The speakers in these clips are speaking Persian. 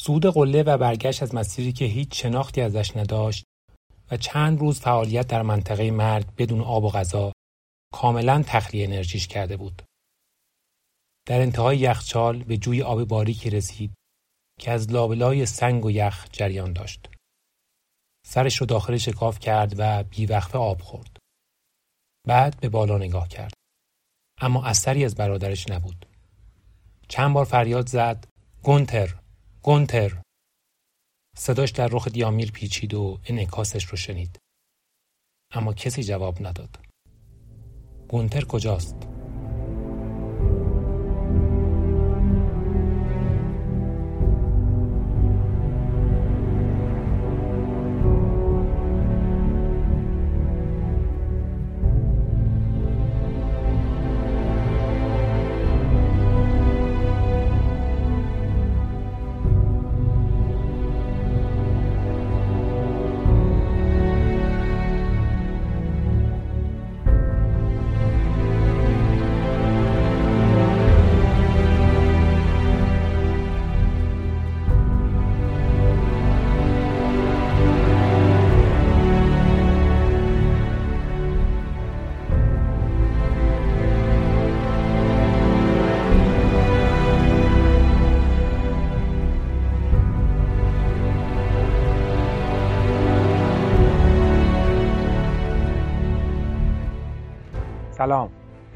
صعود قله و برگشت از مسیری که هیچ شناختی ازش نداشت و چند روز فعالیت در منطقه مرگ بدون آب و غذا کاملا تخلیه انرژیش کرده بود. در انتهای یخچال به جوی آب باریکی رسید که از لابلای سنگ و یخ جریان داشت. سرش رو داخل شکاف کرد و بیوقفه آب خورد. بعد به بالا نگاه کرد. اما اثری از برادرش نبود. چند بار فریاد زد گونتر گونتر صداش در رخ دیامیر پیچید و انعکاسش رو شنید. اما کسی جواب نداد. گونتر کجاست؟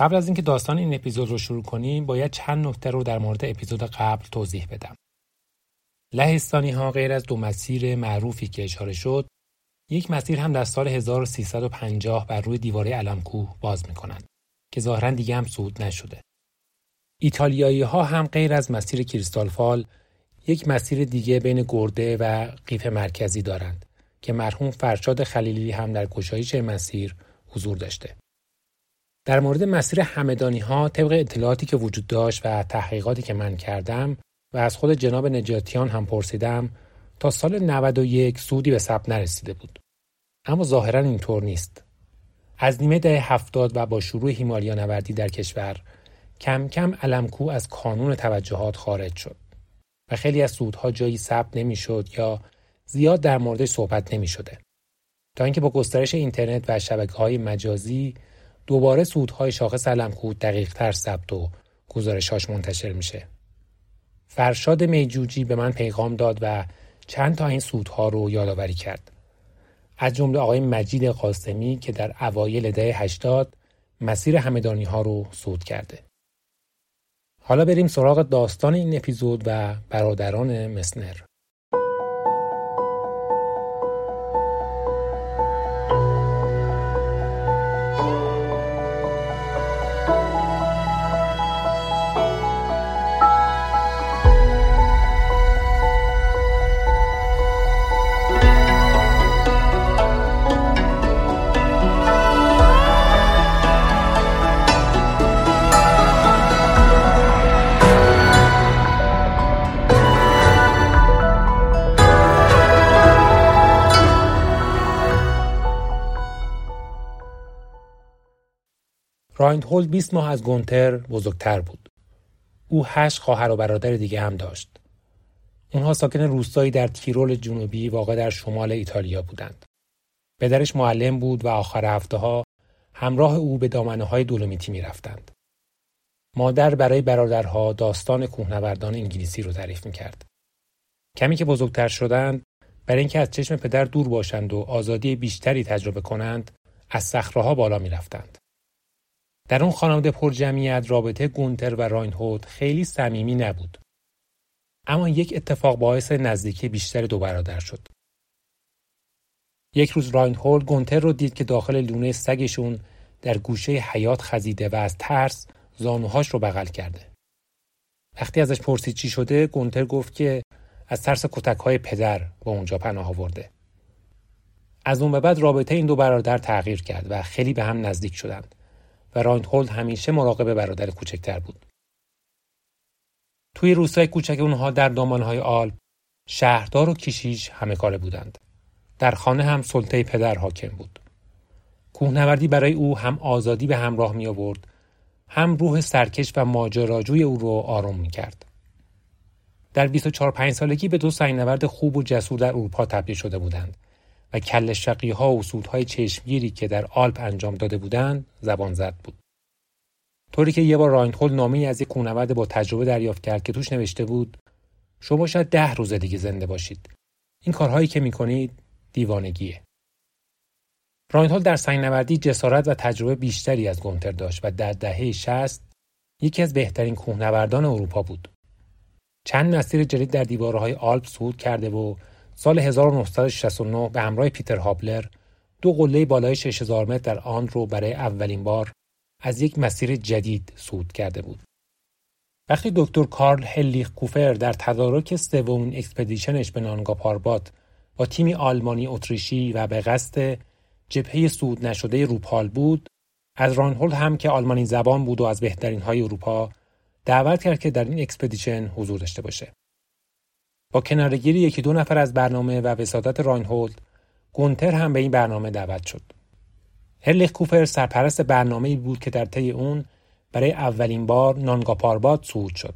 قبل از اینکه داستان این اپیزود رو شروع کنیم باید چند نکته رو در مورد اپیزود قبل توضیح بدم. لهستانی ها غیر از دو مسیر معروفی که اشاره شد یک مسیر هم در سال 1350 بر روی دیواره علمکوه باز می‌کنند که ظاهرا دیگه هم صعود نشده. ایتالیایی ها هم غیر از مسیر کریستال فال یک مسیر دیگه بین گرده و قیف مرکزی دارند که مرحوم فرشاد خلیلی هم در گشایش مسیر حضور داشته. در مورد مسیر همدانی ها طبق اطلاعاتی که وجود داشت و تحقیقاتی که من کردم و از خود جناب نجاتیان هم پرسیدم تا سال 91 سودی به ثبت نرسیده بود. اما ظاهرا اینطور نیست. از نیمه دهه هفتاد و با شروع هیمالیا نوردی در کشور کم کم علمکو از کانون توجهات خارج شد و خیلی از سودها جایی ثبت نمی‌شد یا زیاد در موردش صحبت نمی شده. تا اینکه با گسترش اینترنت و شبکه های مجازی دوباره سودهای شاخص علمکو دقیق تر ثبت و گزارشاش منتشر میشه. فرشاد میجوجی به من پیغام داد و چند تا این سودها رو یادآوری کرد. از جمله آقای مجید قاسمی که در اوایل دهه 80 مسیر همدانی ها رو سود کرده. حالا بریم سراغ داستان این اپیزود و برادران مسنر. رایندهولد 20 ماه از گونتر بزرگتر بود. او هشت خواهر و برادر دیگه هم داشت. اونها ساکن روستایی در تیرول جنوبی واقع در شمال ایتالیا بودند. پدرش معلم بود و آخر هفته ها همراه او به دامنه های دولومیتی می رفتند. مادر برای برادرها داستان کوهنوردان انگلیسی رو تعریف می کرد. کمی که بزرگتر شدند برای اینکه از چشم پدر دور باشند و آزادی بیشتری تجربه کنند از صخره بالا می رفتند. در اون خانواده پر جمعیت رابطه گونتر و راینهولد خیلی صمیمی نبود. اما یک اتفاق باعث نزدیکی بیشتر دو برادر شد. یک روز راینهولد گونتر رو دید که داخل لونه سگشون در گوشه حیات خزیده و از ترس زانوهاش رو بغل کرده. وقتی ازش پرسید چی شده گونتر گفت که از ترس کتک های پدر به اونجا پناه آورده. از اون به بعد رابطه این دو برادر تغییر کرد و خیلی به هم نزدیک شدند و راینتهولد همیشه مراقب برادر کوچکتر بود. توی روستای کوچک اونها در دامانهای آلپ شهردار و کشیش همه کاره بودند. در خانه هم سلطه پدر حاکم بود. کوهنوردی برای او هم آزادی به همراه می آورد هم روح سرکش و ماجراجوی او رو آروم می کرد. در 24 5 سالگی به دو سنگنورد خوب و جسور در اروپا تبدیل شده بودند و کل شقی ها و سودهای چشمگیری که در آلپ انجام داده بودند زبان زد بود. طوری که یه بار راینتهولد نامه از یک کوهنورد با تجربه دریافت کرد که توش نوشته بود شما شاید ده روز دیگه زنده باشید. این کارهایی که می‌کنید دیوانگیه. راینهولد در سنگنوردی جسارت و تجربه بیشتری از گونتر داشت و در دهه 60 یکی از بهترین کوهنوردان اروپا بود. چند مسیر جدید در دیوارهای آلپ صعود کرده و سال 1969 به همراه پیتر هابلر دو قله بالای 6000 متر در آن رو برای اولین بار از یک مسیر جدید صعود کرده بود. وقتی دکتر کارل هرلیخ کوفر در تدارک سومین expedition ش به نانگا پاربات با تیمی آلمانی اتریشی و به قصد جبهه صعود نشده روپال بود از راینهولد هم که آلمانی زبان بود و از بهترین های اروپا دعوت کرد که در این expedition حضور داشته باشه. با کنارگیری یکی دو نفر از برنامه و وسادت راینهولد گونتر هم به این برنامه دعوت شد. هرلیخ کوپر سرپرست برنامه ای بود که در طی اون برای اولین بار نانگا پاربات صعود شد.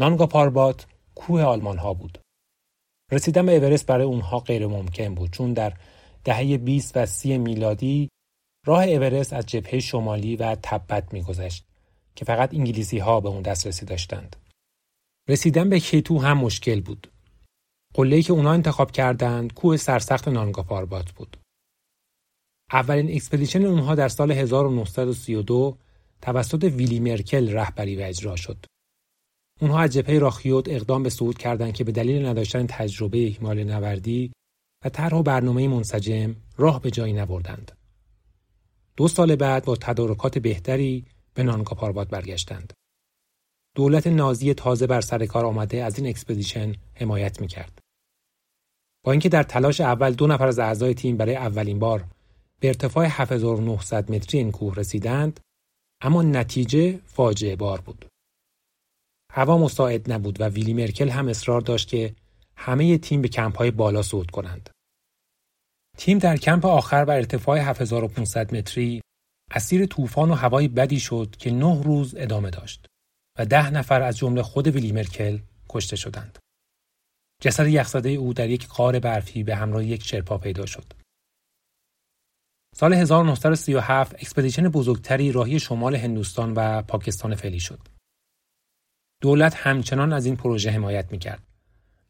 نانگا پاربات کوه آلمان ها بود. رسیدن به اورست برای اونها غیر ممکن بود چون در دهه 20 و 30 میلادی راه اورست از جبهه شمالی و تبت میگذشت که فقط انگلیسی ها به اون دسترسی داشتند. رسیدن به K2 هم مشکل بود. قله‌ای که اونا انتخاب کردند کوه سرسخت نانگا پاربات بود. اولین expedition اونها در سال 1932 توسط ویلی مرکل رهبری و اجرا شد. اونها از جبهه راخیوت اقدام به صعود کردند که به دلیل نداشتن تجربه هیمال نوردی و طرح و برنامه منسجم راه به جایی نبردند. دو سال بعد با تدارکات بهتری به نانگا پاربات برگشتند. دولت نازی تازه بر سر کار آمده از این expedition حمایت می‌کرد. با اینکه در تلاش اول دو نفر از اعضای تیم برای اولین بار به ارتفاع 7900 متری این کوه رسیدند، اما نتیجه فاجعه بار بود. هوا مساعد نبود و ویلی مرکل هم اصرار داشت که همه تیم به کمپ های بالا صعود کنند. تیم در کمپ آخر بر ارتفاع 7500 متری اسیر طوفان و هوای بدی شد که نه روز ادامه داشت و ده نفر از جمله خود ویلی مرکل کشته شدند. جسد یخزده او در یک قار برفی به همراه یک شرپا پیدا شد. سال 1937 expedition بزرگتری راهی شمال هندوستان و پاکستان فعلی شد. دولت همچنان از این پروژه حمایت می‌کرد.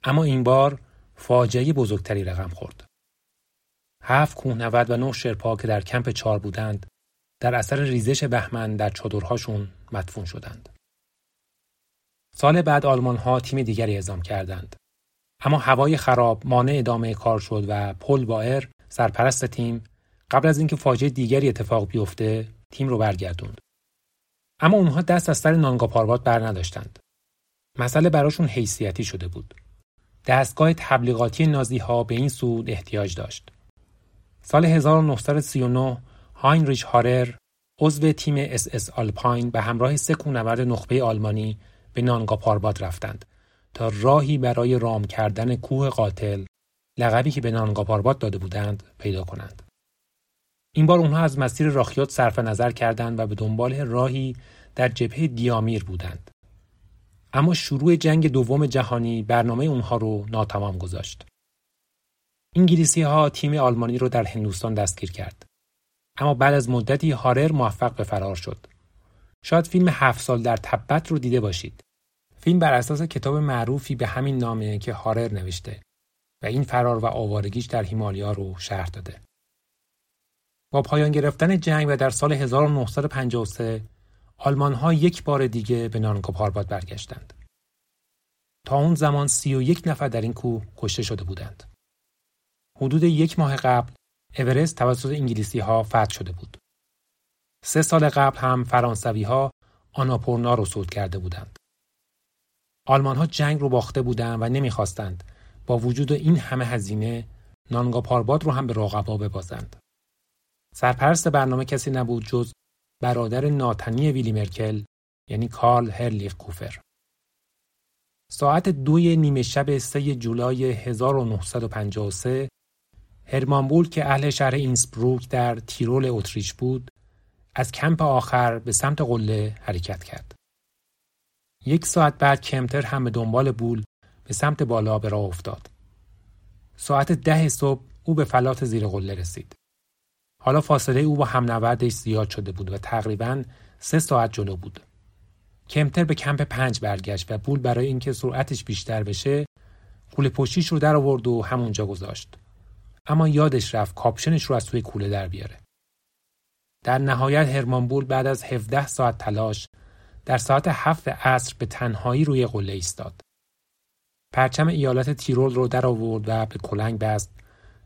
اما این بار فاجعه بزرگتری رقم خورد. هفت کوهنورد و نه شرپا که در کمپ چار بودند در اثر ریزش بهمن در چادرهاشون مدفون شدند. سال بعد آلمان ها تیم دیگری اعزام کردند. اما هوای خراب مانع ادامه کار شد و پل بایر سرپرست تیم قبل از اینکه فاجعه دیگری اتفاق بیفته تیم رو برگردوند. اما اونها دست از سر نانگا پاروات بر نداشتند. مسئله براشون حیثیتی شده بود. دستگاه تبلیغاتی نازی ها به این صعود احتیاج داشت. سال 1939 هاینریش هارر عضو تیم اس اس آلپاین به همراه سه کوهنورد نخبه آلمانی به نانگا پاربات رفتند تا راهی برای رام کردن کوه قاتل لقبی که به نانگا پاربات داده بودند پیدا کنند. این بار اونها از مسیر راخیوت صرف نظر کردند و به دنبال راهی در جبهه دیامیر بودند. اما شروع جنگ دوم جهانی برنامه اونها رو ناتمام گذاشت. انگلیسی ها تیم آلمانی رو در هندوستان دستگیر کرد. اما بعد از مدتی هارر موفق به فرار شد. شاید فیلم هفت سال در تبت رو دیده باشید. فیلم بر اساس کتاب معروفی به همین نامه که هارر نوشته و این فرار و آوارگیش در هیمالیا رو شرح داده. با پایان گرفتن جنگ و در سال 1953 آلمان ها یک بار دیگه به نانگا پارباد برگشتند. تا اون زمان سی و یک نفر در این کوه کشته شده بودند. حدود یک ماه قبل اورست توسط انگلیسی ها فتح شده بود. سه سال قبل هم فرانسوی ها آناپورنا رو صعود کرده بودند. آلمان ها جنگ رو باخته بودند و نمی‌خواستند با وجود این همه هزینه نانگا پارباد رو هم به رقبا ببازند. سرپرست برنامه کسی نبود جز برادر ناتنی ویلی مرکل یعنی کارل هرلیخ کوفر. ساعت دوی نیمه شب 3 جولای 1953 هرمانبول که اهل شهر اینسبروک در تیرول اتریش بود از کمپ آخر به سمت قله حرکت کرد. یک ساعت بعد کمتر هم به دنبال بول به سمت بالا به راه افتاد. ساعت ده صبح او به فلات زیر قله رسید. حالا فاصله او با همنوردش زیاد شده بود و تقریبا سه ساعت جلو بود. کمتر به کمپ پنج برگشت و بول برای اینکه سرعتش بیشتر بشه کوله پشتیش رو در آورد و همونجا گذاشت. اما یادش رفت کاپشنش رو از توی کوله در بیاره. در نهایت هرمان بول بعد از 17 ساعت تلاش در ساعت هفت عصر به تنهایی روی قله ایستاد. پرچم ایالت تیرول رو در آورد و به کلنگ بست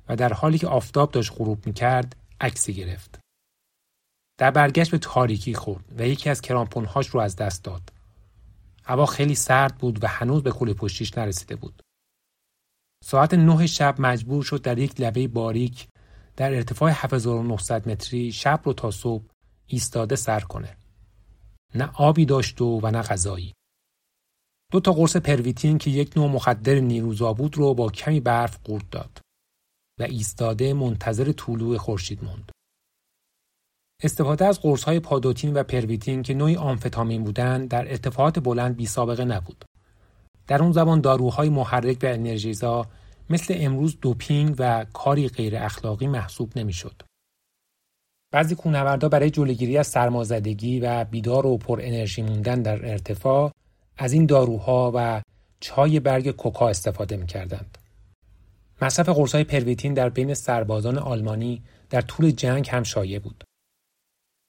و در حالی که آفتاب داشت غروب می‌کرد عکسی گرفت. در برگشت به تاریکی خورد و یکی از کرامپونهاش رو از دست داد. هوا خیلی سرد بود و هنوز به کوله پشتیش نرسیده بود. ساعت نه شب مجبور شد در یک لبه باریک در ارتفاع 7900 متری شب رو تا صبح ایستاده سر کنه. نه آبی داشت و, و نه غذایی. دو تا قرص پرویتین که یک نوع مخدر نیروزا بود رو با کمی برف قورت داد و ایستاده منتظر طلوع خورشید موند. استفاده از های پادوتین و پرویتین که نوعی آمفتامین بودند در ارتفاعات بلند بی سابقه نبود. در اون زمان داروهای محرک و انرژیزا مثل امروز دوپینگ و کاری غیر اخلاقی محسوب نمی‌شد. بعضی کوهنوردها برای جلوگیری از سرمازدگی و بیدار و پر انرژی موندن در ارتفاع از این داروها و چای برگ کوکا استفاده می‌کردند. مصرف قرصهای پرویتین در بین سربازان آلمانی در طول جنگ هم شایع بود.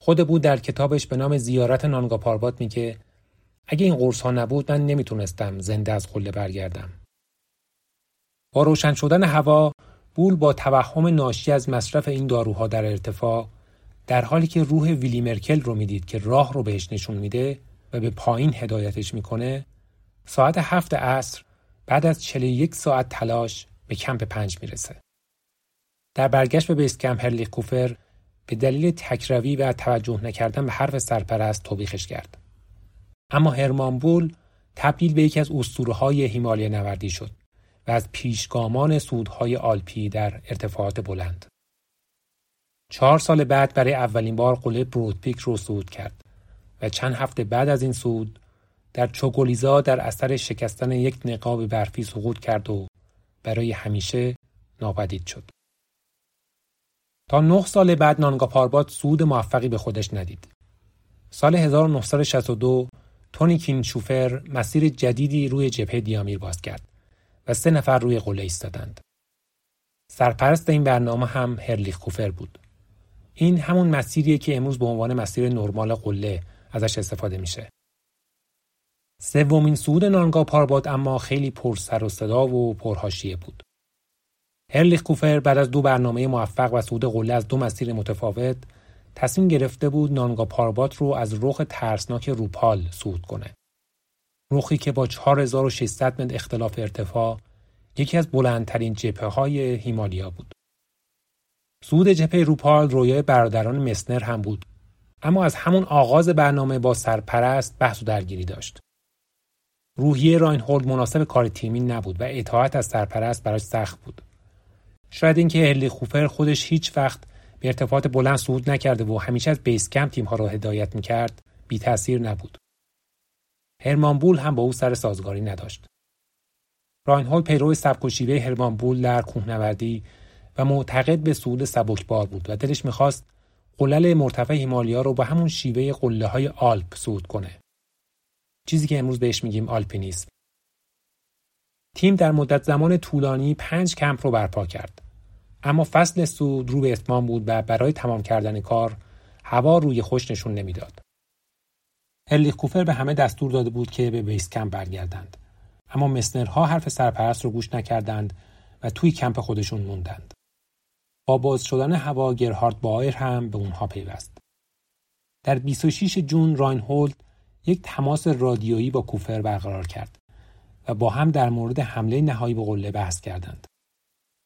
خود بود در کتابش به نام زیارت نانگا پاربات میگه اگه این قرص ها نبود من نمی‌تونستم زنده از قله برگردم. با روشن شدن هوا بول با توهم ناشی از مصرف این داروها در ارتفاع در حالی که روح ویلی مرکل رو می‌دید که راه رو بهش نشون میده و به پایین هدایتش می‌کنه ساعت هفت عصر بعد از 41 ساعت تلاش به کمپ پنج می‌رسه. در برگشت به بیس کمپ هرلی کوفر به دلیل تکروی و توجه نکردن به حرف سرپرست توبیخش کرد. اما هرمان بول تبدیل به یکی از اسطوره های هیمالیا نوردی شد و از پیشگامان سودهای آلپی در ارتفاعات بلند. چهار سال بعد برای اولین بار قله برودپیک رو صعود کرد و چند هفته بعد از این صعود در چوگولیزا در اثر شکستن یک نقاب برفی سقوط کرد و برای همیشه ناپدید شد. تا نه سال بعد نانگا پاربات سود موفقی به خودش ندید. سال 1962 تونی کینشوفر مسیر جدیدی روی جبهه دیامیر باز کرد و سه نفر روی قله ایستادند. سرپرست این برنامه هم هرلیخ کوفر بود. این همون مسیریه که امروز به عنوان مسیر نرمال قله ازش استفاده میشه. سومین صعود نانگا پارباد اما خیلی پر سر و صدا و پرهاشیه بود. هرلیخ کوفر بعد از دو برنامه موفق و صعود قله از دو مسیر متفاوت تصمیم گرفته بود نانگا پاربات رو از رخ ترسناک روپال صعود کنه. رخی که با 4600 متر اختلاف ارتفاع یکی از بلندترین جپه های هیمالیا بود. صعود جپه روپال رویای برادران مسنر هم بود اما از همون آغاز برنامه با سرپرست بحث و درگیری داشت. روحیه راینهولد مناسب کار تیمی نبود و اطاعت از سرپرست براش سخت بود. شاید اینکه هلی خوفر خودش هیچ وقت به ارتفاعات بلند صعود نکرده و همیشه از بیس کمپ تیم ها را هدایت می‌کرد بی تاثیر نبود. هرمان بول هم با او سر سازگاری نداشت. راینهولد پیرو سبک و شیوه هرمان بول در کوهنوردی و معتقد به صعود سبکبار بود و دلش می‌خواست قلل مرتفع هیمالیا رو با همون شیوه قله های آلپ صعود کنه. چیزی که امروز بهش میگیم آلپینیسم. تیم در مدت زمان طولانی پنج کمپ رو برپا کرد. اما فصل سود رو به اتمام بود و برای تمام کردن کار هوا روی خوش نشون نمی‌داد. هرلیخ کوفر به همه دستور داده بود که به بیس کمپ برگردند. اما مسنرها حرف سرپرست رو گوش نکردند و توی کمپ خودشون موندند. با باز شدن هوا گرهارد بایر هم به اونها پیوست. در 26 جون راینهولد یک تماس رادیویی با کوفر برقرار کرد و با هم در مورد حمله نهایی به قله بحث کردند.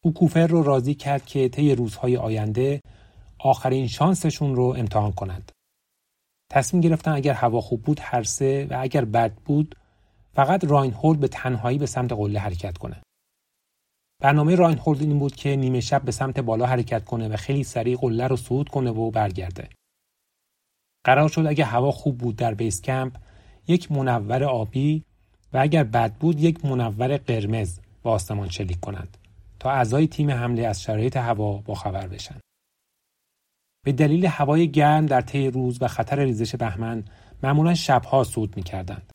او کوفر رو راضی کرد که طی روزهای آینده آخرین شانسشون رو امتحان کنند. تصمیم گرفتن اگر هوا خوب بود هر سه و اگر بد بود فقط راینهولد به تنهایی به سمت قله حرکت کنه. برنامه راینهولد این بود که نیمه شب به سمت بالا حرکت کنه و خیلی سریع قله رو صعود کنه و برگرده. قرار شد اگر هوا خوب بود در بیس کمپ یک منور آبی و اگر بد بود یک منور قرمز با آسمان شلیک کنند تا اعضای تیم حمله از شرایط هوا با خبر بشن. به دلیل هوای گرم در طی روز و خطر ریزش بهمن معمولا شبها صعود می‌کردند.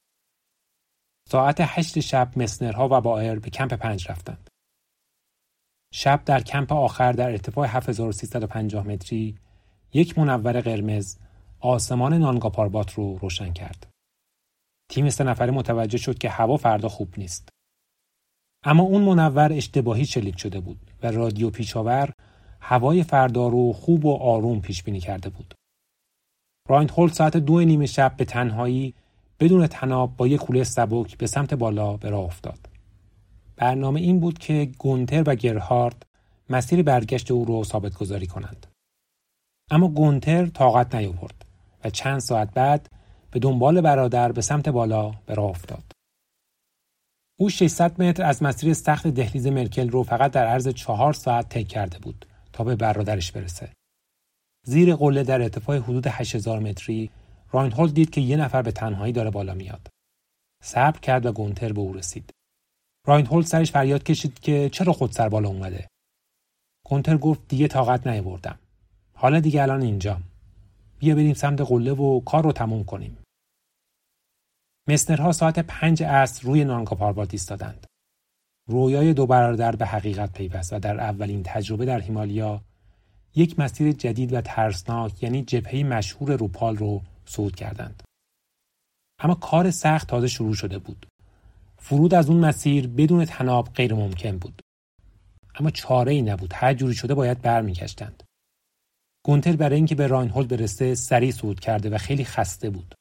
ساعت هشت شب مسنرها و بایر به کمپ پنج رفتند. شب در کمپ آخر در ارتفاع 7350 متری یک منور قرمز آسمان نانگاپاربات رو روشن کرد. تیم سه نفره متوجه شد که هوا فردا خوب نیست. اما اون منور اشتباهی شلیک شده بود و رادیو پیشاور هوای فردا رو خوب و آروم پیش بینی کرده بود. هولد ساعت دو نیمه شب به تنهایی بدون تناب با یک کوله سبک به سمت بالا به راه افتاد. برنامه این بود که گونتر و گرهارد مسیر برگشت او رو ثابت گذاری کنند. اما گونتر طاقت نیاورد و چند ساعت بعد به دنبال برادر به سمت بالا به راه افتاد. او 600 متر از مسیر سخت دهلیز مرکل رو فقط در عرض چهار ساعت طی کرده بود تا به برادرش برسه. زیر قله در ارتفاع حدود 8000 متری راینهولد دید که یه نفر به تنهایی داره بالا میاد. صبر کرد و گونتر به او رسید. راینهولد سرش فریاد کشید که چرا خود سر بالا اومده. گونتر گفت دیگه طاقت نیاوردم. حالا دیگه الان اینجام. بیا بریم سمت قله و کار رو تموم کنیم. مسنرها ساعت پنج عصر روی نانکاپاربات ایستادند. رویای دو برادر به حقیقت پیوست و در اولین تجربه در هیمالیا یک مسیر جدید و ترسناک یعنی جبهه مشهور روپال رو صعود کردند. اما کار سخت تازه شروع شده بود. فرود از اون مسیر بدون تناب غیر ممکن بود. اما چاره ای نبود. هر جوری شده باید برمیگشتند. گونتر برای اینکه به راینهولد برسه سریع صعود کرده و خیلی خسته بود.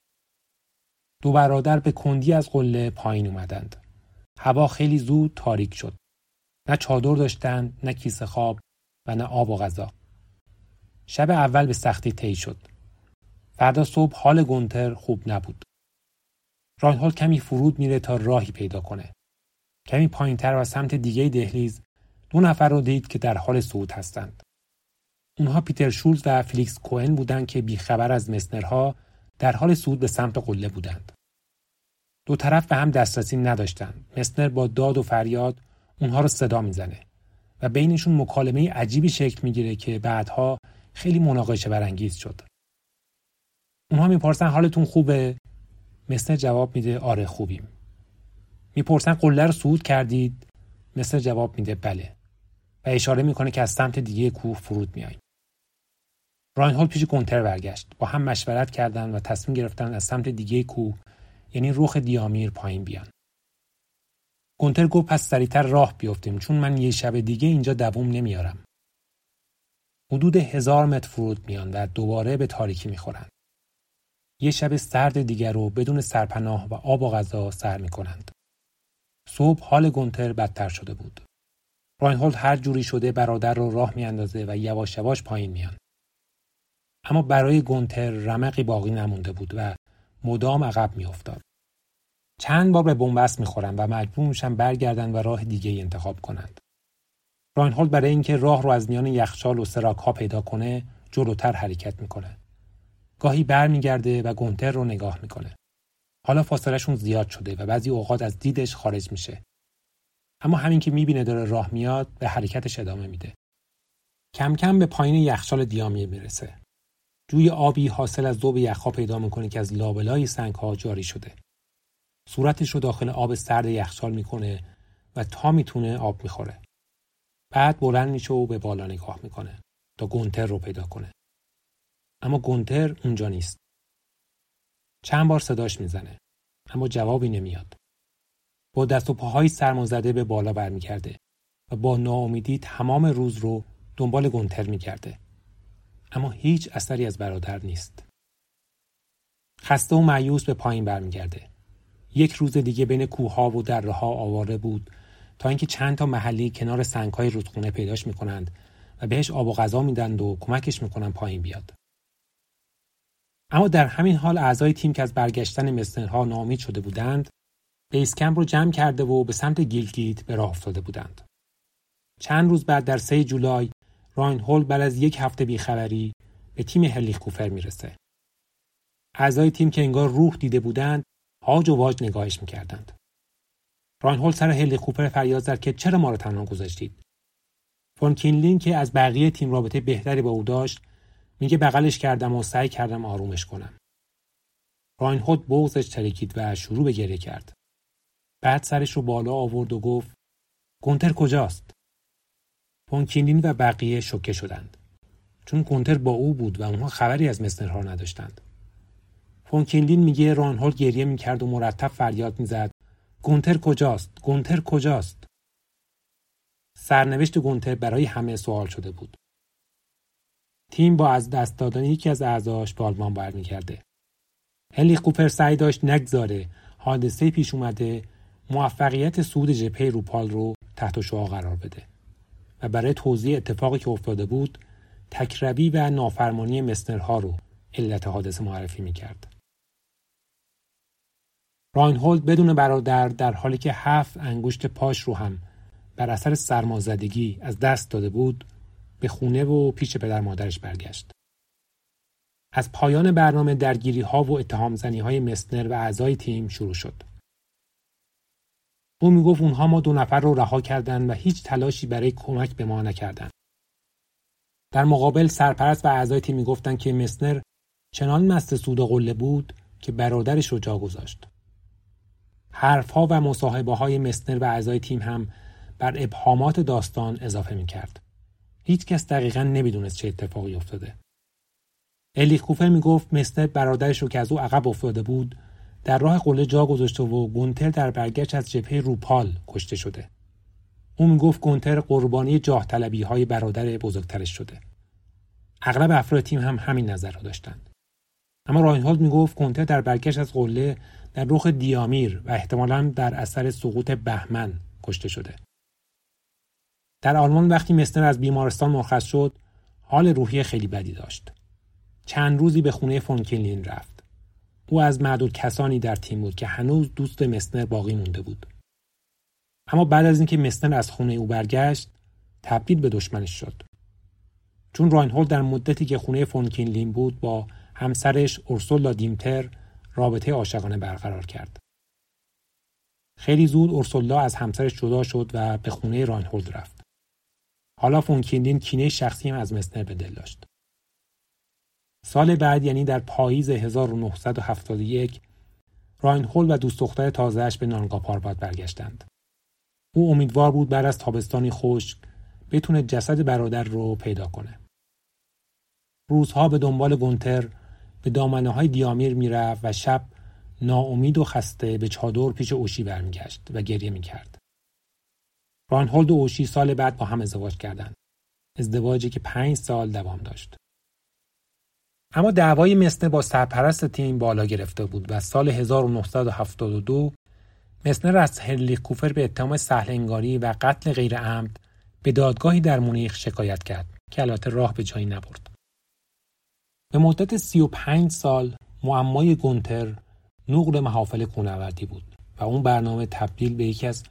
دو برادر به کندی از قله پایین اومدند. هوا خیلی زود تاریک شد. نه چادر داشتند، نه کیسه خواب و نه آب و غذا. شب اول به سختی طی شد. فردا صبح حال گونتر خوب نبود. راینهولد کمی فرود میره تا راهی پیدا کنه. کمی پایینتر و سمت دیگه دهلیز دو نفر رو دید که در حال صعود هستند. اونها پیتر شولز و فلیکس کوئن بودند که بیخبر از مسنرها در حال صعود به سمت قله بودند. دو طرف به هم دسترسی نداشتند. مسنر با داد و فریاد اونها رو صدا می‌زنه و بینشون مکالمه عجیبی شکل می‌گیره که بعدها خیلی مناقشه برانگیز شد. اونها می‌پرسن حالتون خوبه؟ مسنر جواب میده آره خوبیم. می‌پرسن قله رو صعود کردید؟ مسنر جواب میده بله. و اشاره می‌کنه که از سمت دیگه کوه فرود میاییم. راینهول پیش گونتر برگشت. با هم مشورت کردند و تصمیم گرفتن از سمت دیگه کوه یعنی رخ دیامیر پایین بیان. گونتر گفت پس سریعتر راه بیفتیم چون من یه شب دیگه اینجا دووم نمیارم. حدود هزار متر فرود میان و دوباره به تاریکی می‌خورند. یه شب سرد دیگر رو بدون سرپناه و آب و غذا سر می‌کنند. صبح حال گونتر بدتر شده بود. راینهولد هر جوری شده برادر رو راه میاندازه و یواش یواش پایین میان. اما برای گونتر رمقی باقی نمونده بود و مدام عقب میافتاد. چند بار به بنبست می‌خورن و مجبور میشن برگردن و راه دیگه انتخاب کنند. راینهولد برای اینکه راه رو از میان یخچال و سراک ها پیدا کنه جلوتر حرکت می‌کنه. گاهی برمیگرده و گونتر رو نگاه می‌کنه. حالا فاصلهشون زیاد شده و بعضی اوقات از دیدش خارج میشه. اما همین که می‌بینه داره راه میاد به حرکتش ادامه میده. کم کم به پایین یخچال دیامیه می‌رسه. جوی آبی حاصل از ذوب یخها پیدا می‌کنه که از لابلای سنگ ها جاری شده. صورتش رو داخل آب سرد یخچال می‌کنه و تا می‌تونه آب می‌خوره. بعد بلند میشه و به بالا نگاه می‌کنه تا گونتر رو پیدا کنه. اما گونتر اونجا نیست. چند بار صداش می‌زنه اما جوابی نمیاد. با دست و پاهای سرمازده به بالا برمیگرده و با ناامیدی تمام روز رو دنبال گونتر میگرده. اما هیچ اثری از برادر نیست. خسته و معیوس به پایین برمیگرده. یک روز دیگه بین کوهها و دره ها آواره بود تا اینکه چند تا محلی کنار سنگهای رودخونه پیداش می‌کنند و بهش آب و غذا میدند و کمکش می‌کنن پایین بیاد. اما در همین حال اعضای تیم که از برگشتن مسنرها ناامید شده بودند base camp رو جمع کرده و به سمت گیلگیت به راه افتاده بودند. چند روز بعد در 3 جولای راینهولد بعد از یک هفته بیخبری به تیم هرلیخ کوفر می‌رسه. اعضای تیم که انگار روح دیده بودند هاج و واج نگاهش می‌کردند. راین سر هلیکوپر فریاد زد که چرا ما رو تنها گذاشتید؟ فون کینلین که از بقیه تیم رابطه بهتری با او داشت میگه بغلش کردم و سعی کردم آرومش کنم. راینهولد بغزش ترکید و شروع به گریه کرد. بعد سرش رو بالا آورد و گفت گونتر کجاست؟ پونکینین و بقیه شوکه شدند. چون گونتر با او بود و اونها خبری از مسنرها نداشتند. فونکینلین میگه رانهولد گریه می‌کرد و مرتب فریاد می‌زد گونتر کجاست؟ گونتر کجاست؟ سرنوشت گونتر برای همه سوال شده بود. تیم با از دست دادن یکی از اعضاش به آلمان برمیگرده. هلی کوپر سعی داشت نگذاره حادثه پیش اومده موفقیت سود جپه روپال رو تحت شعا قرار بده و برای توضیح اتفاقی که افتاده بود تکروی و نافرمانی مسنرها رو علت حادثه معرفی می‌کرد. راینهولد بدون برادر در حالی که هفت انگشت پاش رو هم بر اثر سرمازدگی از دست داده بود به خونه و پیش پدر مادرش برگشت. از پایان برنامه درگیری ها و اتهام زنی های مسنر و اعضای تیم شروع شد. او می‌گفت اونها ما دو نفر رو رها کردند و هیچ تلاشی برای کمک به ما نکردند. در مقابل سرپرست و اعضای تیم می‌گفتند که مسنر چنان مست سود قله بود که برادرش رو جا گذاشت. حرفها و مصاحبه های مسنر و اعضای تیم هم بر ابهامات داستان اضافه می کرد. هیچ کس دقیقا نمی‌دونست چه اتفاقی افتاده. الی کوفر می گفت مسنر برادرش رو که از او عقب افتاده بود در راه قله جا گذاشته و گونتر در برگشت از جبهه روپال کشته شده. او می گفت گونتر قربانی جاه طلبی های برادر بزرگترش شده. اغلب افراد تیم هم همین نظر را داشتند. اما راینهولد می گفت گونتر در برگشت از قله در رخ دیامیر و احتمالا در اثر سقوط بهمن کشته شده. در آلمان وقتی مستر از بیمارستان مرخص شد حال روحی خیلی بدی داشت. چند روزی به خونه فون کینلین رفت. او از معدود کسانی در تیم بود که هنوز دوست مسنر باقی مونده بود. اما بعد از اینکه مسنر از خونه او برگشت تبدیل به دشمنش شد. چون راینهولد در مدتی که خونه فون کینلین بود با همسرش اورسولا دیمتر رابطه عاشقانه برقرار کرد. خیلی زود اورسولا از همسرش جدا شد و به خونه راینهولد رفت. حالا فونکیندین کینه شخصی هم از مسنر به دل داشت. سال بعد یعنی در پاییز 1971 راینهولد و دوست دختر تازهش به نانگاپارباد برگشتند. او امیدوار بود بعد از تابستانی خشک بتونه جسد برادر رو پیدا کنه. روزها به دنبال گونتر به دامنه های دیامیر می‌رفت و شب ناامید و خسته به چادر پیش اوشی برمیگشت و گریه می‌کرد. رانهولد و اوشی سال بعد با هم ازدواج کردند. ازدواجی که پنج سال دوام داشت. اما دعوای مسنر با سرپرست تیم بالا گرفته بود و سال 1972 مسنر از هرلی کوفر به اتهام سهلنگاری و قتل غیر عمد به دادگاهی در مونیخ شکایت کرد که البته راه به جایی نبرد. به مدت 35 سال معمای گونتر نقل محافل کونوردی بود و اون برنامه تبدیل به یکی از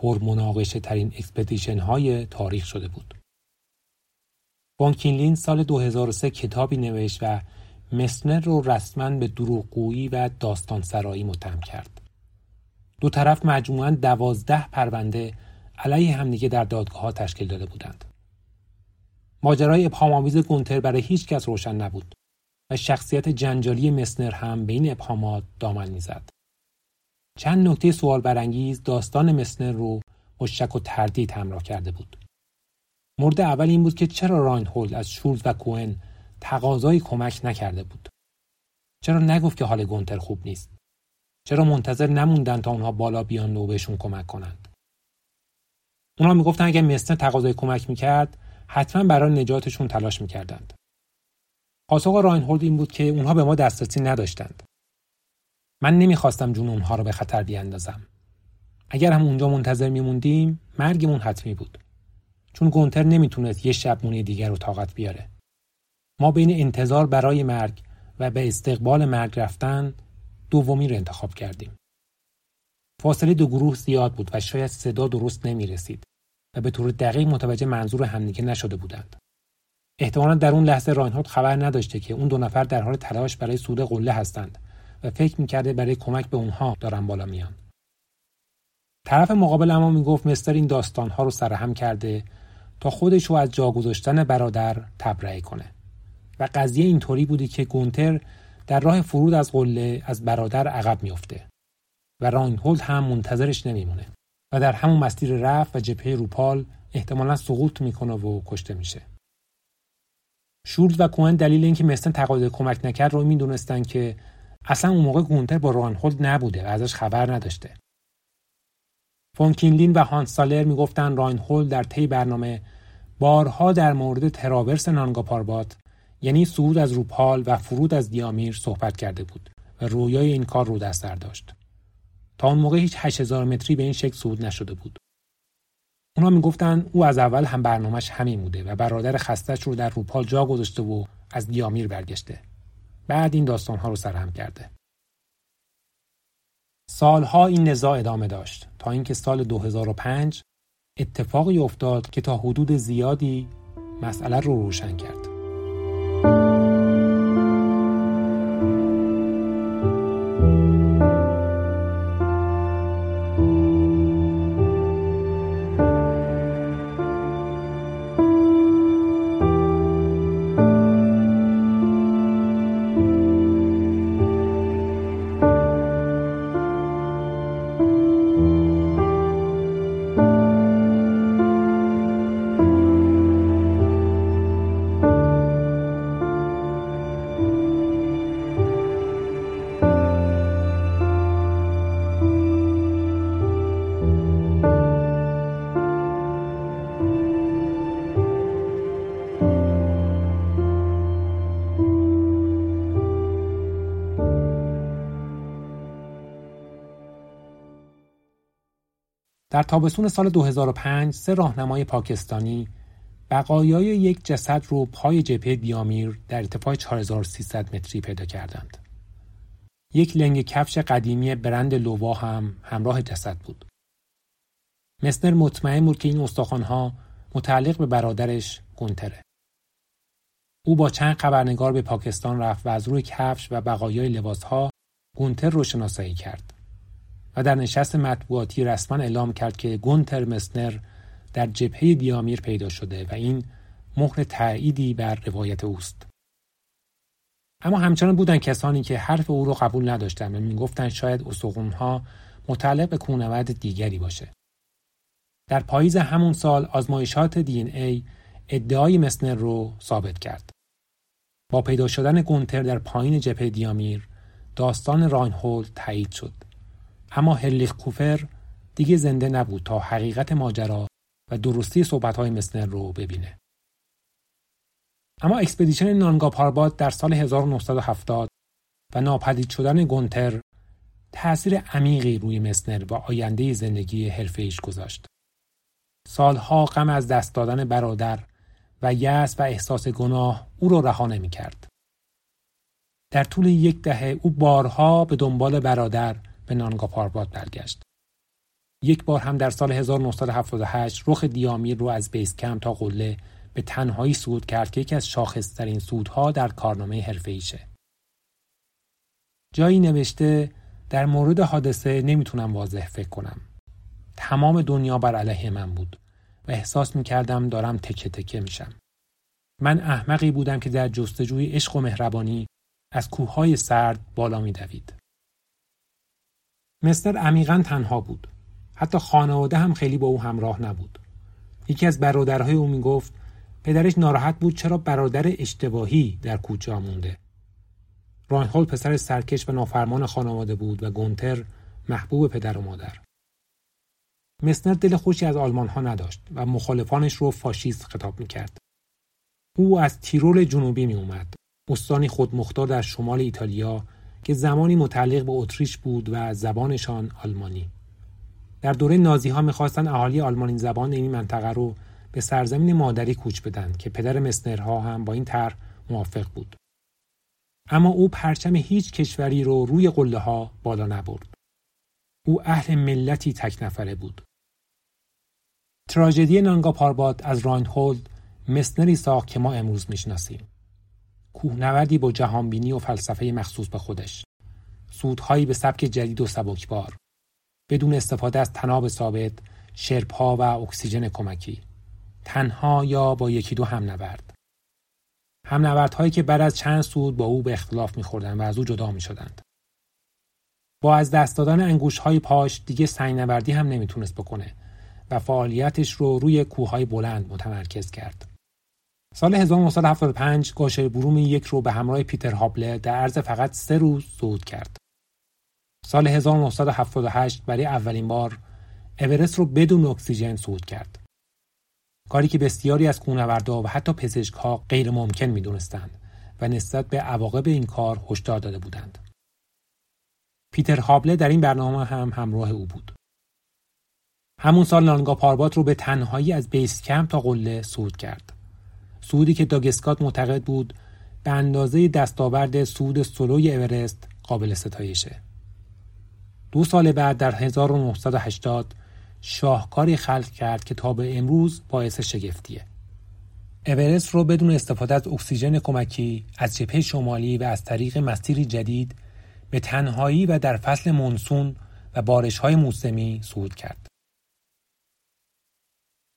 پرمناقشه ترین expedition های تاریخ شده بود. فون کینلین سال 2003 کتابی نوشت و مسنر رو رسما به دروغگویی و داستان سرایی متهم کرد. دو طرف مجموعاً دوازده پرونده علیه همدیگه در دادگاه ها تشکیل داده بودند. ماجرای ابهامآمیز گونتر برای هیچ کس روشن نبود و شخصیت جنجالی مسنر هم به این ابهامات دامن می‌زد. چند نکته سوال برانگیز داستان مسنر رو با شک و تردید همراه کرده بود. مورد اول این بود که چرا راینهولد از شولز و کوهن تقاضای کمک نکرده بود. چرا نگفت که حال گونتر خوب نیست؟ چرا منتظر نموندن تا اونها بالا بیان و بهشون کمک کنند؟ اونها می‌گفتن اگه مسنر تقاضای کمک می‌کرد حتما برای نجاتشون تلاش می‌کردند. پاسخ راینهولد این بود که اونها به ما دسترسی نداشتند. من نمی‌خواستم جون اونها رو به خطر بیاندازم. اگر هم اونجا منتظر میموندیم مرگمون حتمی بود. چون گونتر نمی‌تونست یه شب مونی دیگر رو طاقت بیاره. ما بین انتظار برای مرگ و به استقبال مرگ رفتن دومی رو انتخاب کردیم. فاصله دو گروه زیاد بود و شاید صدا درست نمی رسید و به طور دقیق متوجه منظور همدیگه نشده بودند. احتمالا در اون لحظه راینهارد خبر نداشته که اون دو نفر در حال تلاش برای سود قله هستند و فکر می‌کرده برای کمک به اونها دارن بالا میان. طرف مقابل اما می‌گفت مستر این داستانها رو سرهم کرده تا خودش رو از جا گذاشتن برادر تبرئه کنه و قضیه اینطوری بودی که گونتر در راه فرود از قله از برادر عقب میافته و راینهولد هم منتظرش نمیمونه و در همون مسیر رفت و جبهه روپال احتمالا سقوط می‌کنه و کشته میشه. شولز و کوهن دلیل اینکه مسنر تقاضای کمک نکرد رو می‌دونستن که اصلا اون موقع گونتر با راینهولد نبوده و ازش خبر نداشته. فون کینلین و هانس سالر می‌گفتن راینهولد در طی برنامه بارها در مورد traverse نانگاپاربات یعنی صعود از روپال و فرود از دیامیر صحبت کرده بود و رویای این کار رو دست داشت. تا اون موقع هیچ 8000 متری به این شکل صعود نشده بود. اونا می‌گفتن او از اول هم برنامهش همین بوده و برادر خستش رو در روپال جا گذاشته و از دیامیر برگشته. بعد این داستانها رو سرهم کرده. سالها این نزاع ادامه داشت تا اینکه سال 2005 اتفاقی افتاد که تا حدود زیادی مسئله رو روشن کرد. در تابستون سال 2005 سه راهنمای پاکستانی بقایای یک جسد رو پای جبهه دیامیر در ارتفاع 4300 متری پیدا کردند. یک لنگ کفش قدیمی برند لوا هم همراه جسد بود. مسنر مطمئن بود که این استخوانها متعلق به برادرش گونتره. او با چند خبرنگار به پاکستان رفت و از روی کفش و بقایای لباسها گونتر رو شناسایی کرد. و در نشست مطبوعاتی رسما اعلام کرد که گونتر مسنر در جبهه دیامیر پیدا شده و این مهر تأییدی بر روایت اوست. اما همچنان بودن کسانی که حرف او را قبول نداشتند و می‌گفتند شاید استخوانها متعلق به کوهنورد دیگری باشه. در پاییز همون سال آزمایشات دی این ای ادعای مسنر رو ثابت کرد. با پیدا شدن گونتر در پایین جبهه دیامیر داستان راینهولد تایید شد. اما هرلیخ کوفر دیگه زنده نبود تا حقیقت ماجرا و درستی صحبتهای مسنر رو ببینه. اما expedition نانگا پارباد در سال 1970 و ناپدید شدن گونتر تأثیر عمیقی روی مسنر و آینده زندگی حرفه ایش گذاشت. سالها غم از دست دادن برادر و یأس و احساس گناه او را رها نمی کرد. در طول یک دهه او بارها به دنبال برادر به نانگا پارباد برگشت. یک بار هم در سال 1978 رخ دیامیر رو از بیس کم تا قله به تنهایی صعود کرد که یکی از شاخصترین صعودها در کارنامه حرفه ایشه. جایی نوشته در مورد حادثه نمی‌تونم واضح فکر کنم. تمام دنیا بر علیه من بود و احساس می‌کردم دارم تکه تکه میشم. من احمقی بودم که در جستجوی عشق و مهربانی از کوههای سرد بالا میدوید. مستر عمیقا تنها بود. حتی خانواده هم خیلی با او همراه نبود. یکی از برادرهای او می‌گفت پدرش ناراحت بود چرا برادر اشتباهی در کوچه مونده. راینهولد پسر سرکش و نافرمان خانواده بود و گونتر محبوب پدر و مادر. مسنر دل خوشی از آلمان ها نداشت و مخالفانش رو فاشیست خطاب می‌کرد. او از تیرول جنوبی می اومد. استانی خودمختار در شمال ایتالیا که زمانی متعلق به اتریش بود و زبانشان آلمانی. در دوره نازی ها می‌خواستند اهالی آلمانی زبان این منطقه رو به سرزمین مادری کوچ بدن که پدر مسنرها هم با این طرح موافق بود. اما او پرچم هیچ کشوری رو روی قله ها بالا نبرد. او اهل ملتی تک نفره بود. تراژدی نانگا پارباد از راینهولد مسنری ساخت که ما امروز می‌شناسیم. کوهنوردی با جهانبینی و فلسفه مخصوص به خودش. سودهایی به سبک جدید و سبکبار. بدون استفاده از تناب ثابت شرپا و اکسیژن کمکی. تنها یا با یکی دو هم نورد هم هایی که بعد از چند سود با او به اختلاف میخوردند و از او جدا می‌شدند. با از دست دادن انگوش های پاش دیگه سنگ نوردی هم نمی‌تونست بکنه و فعالیتش رو روی کوههای بلند متمرکز کرد. سال 1975 گاشر بروم یک رو به همراه پیتر هابله در عرض فقط سه روز صعود کرد. سال 1978 برای اولین بار اورست رو بدون اکسیژن صعود کرد. کاری که بسیاری از کوهنوردها و حتی پزشکها غیر ممکن می‌دونستند و نسبت به عواقب این کار هشدار داده بودند. پیتر هابله در این برنامه هم همراه او بود. همون سال نانگا پاربات رو به تنهایی از بیس کمپ تا قله صعود کرد. صعودی که داگسکات معتقد بود به اندازه دستاورد صعود سولوی اورست قابل ستایشه. دو سال بعد در 1980 شاهکاری خلق کرد که تا به امروز باعث شگفتیه. اورست رو بدون استفاده از اکسیژن کمکی از جبهه شمالی و از طریق مسیری جدید به تنهایی و در فصل مونسون و بارش های موسمی صعود کرد.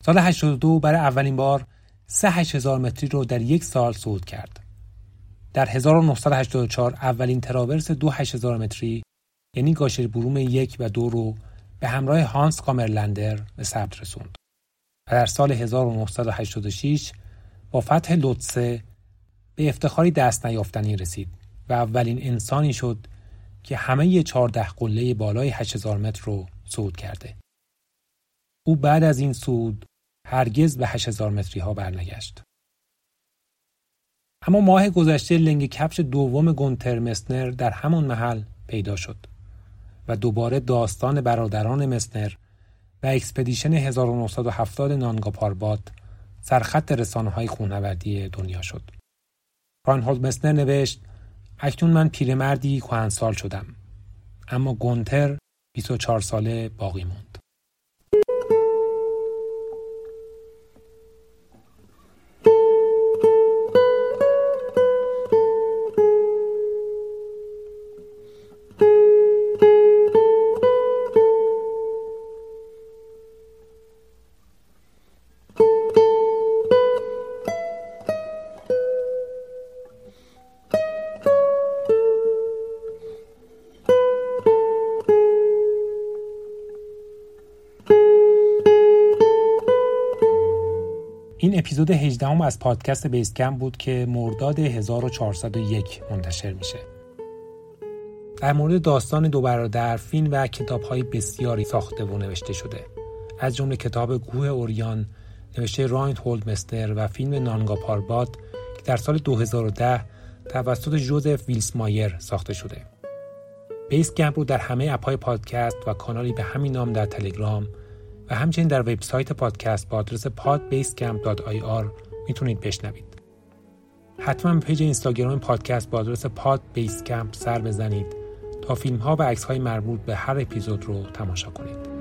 سال 82 برای اولین بار سه هزار متری رو در یک سال صعود کرد. در 1984 اولین تراورس دو متری یعنی گاشر بروم یک و دو رو به همراه هانس کامرلندر به ثبت رسوند. و در سال 1986 با فتح لوتسه به افتخاری دست نیافتنی رسید و اولین انسانی شد که همه چهارده قله بالای 8000 متر رو صعود کرده. او بعد از این صعود هرگز به 8000 متری ها برنگشت. اما ماه گذشته لنگ کفش دوم گونتر مسنر در همان محل پیدا شد و دوباره داستان برادران مسنر و expedition 1970 نانگا پارباد سرخط رسانه های خونوردی دنیا شد. راینهولد مسنر نوشت اکنون من پیرمردی کهنسال شدم اما گونتر 24 ساله باقی موند. اپیزود 18 هم از پادکست بیسکم بود که مرداد 1401 منتشر میشه. در مورد داستان دو برادر فیلم و کتاب های بسیاری ساخته و نوشته شده. از جمله کتاب گوه اوریان نوشته راین مستر و فیلم نانگا پارباد که در سال 2010 توسط جوزف ویلس مایر ساخته شده. بیس رو در همه اپهای پادکست و کانالی به همین نام در تلگرام همچنین در وبسایت پادکست با آدرس podbasecamp.ir می‌تونید بشنوید. حتما پیج اینستاگرام پادکست با آدرس podbasecamp سر بزنید تا فیلم ها و عکس های مربوط به هر اپیزود رو تماشا کنید.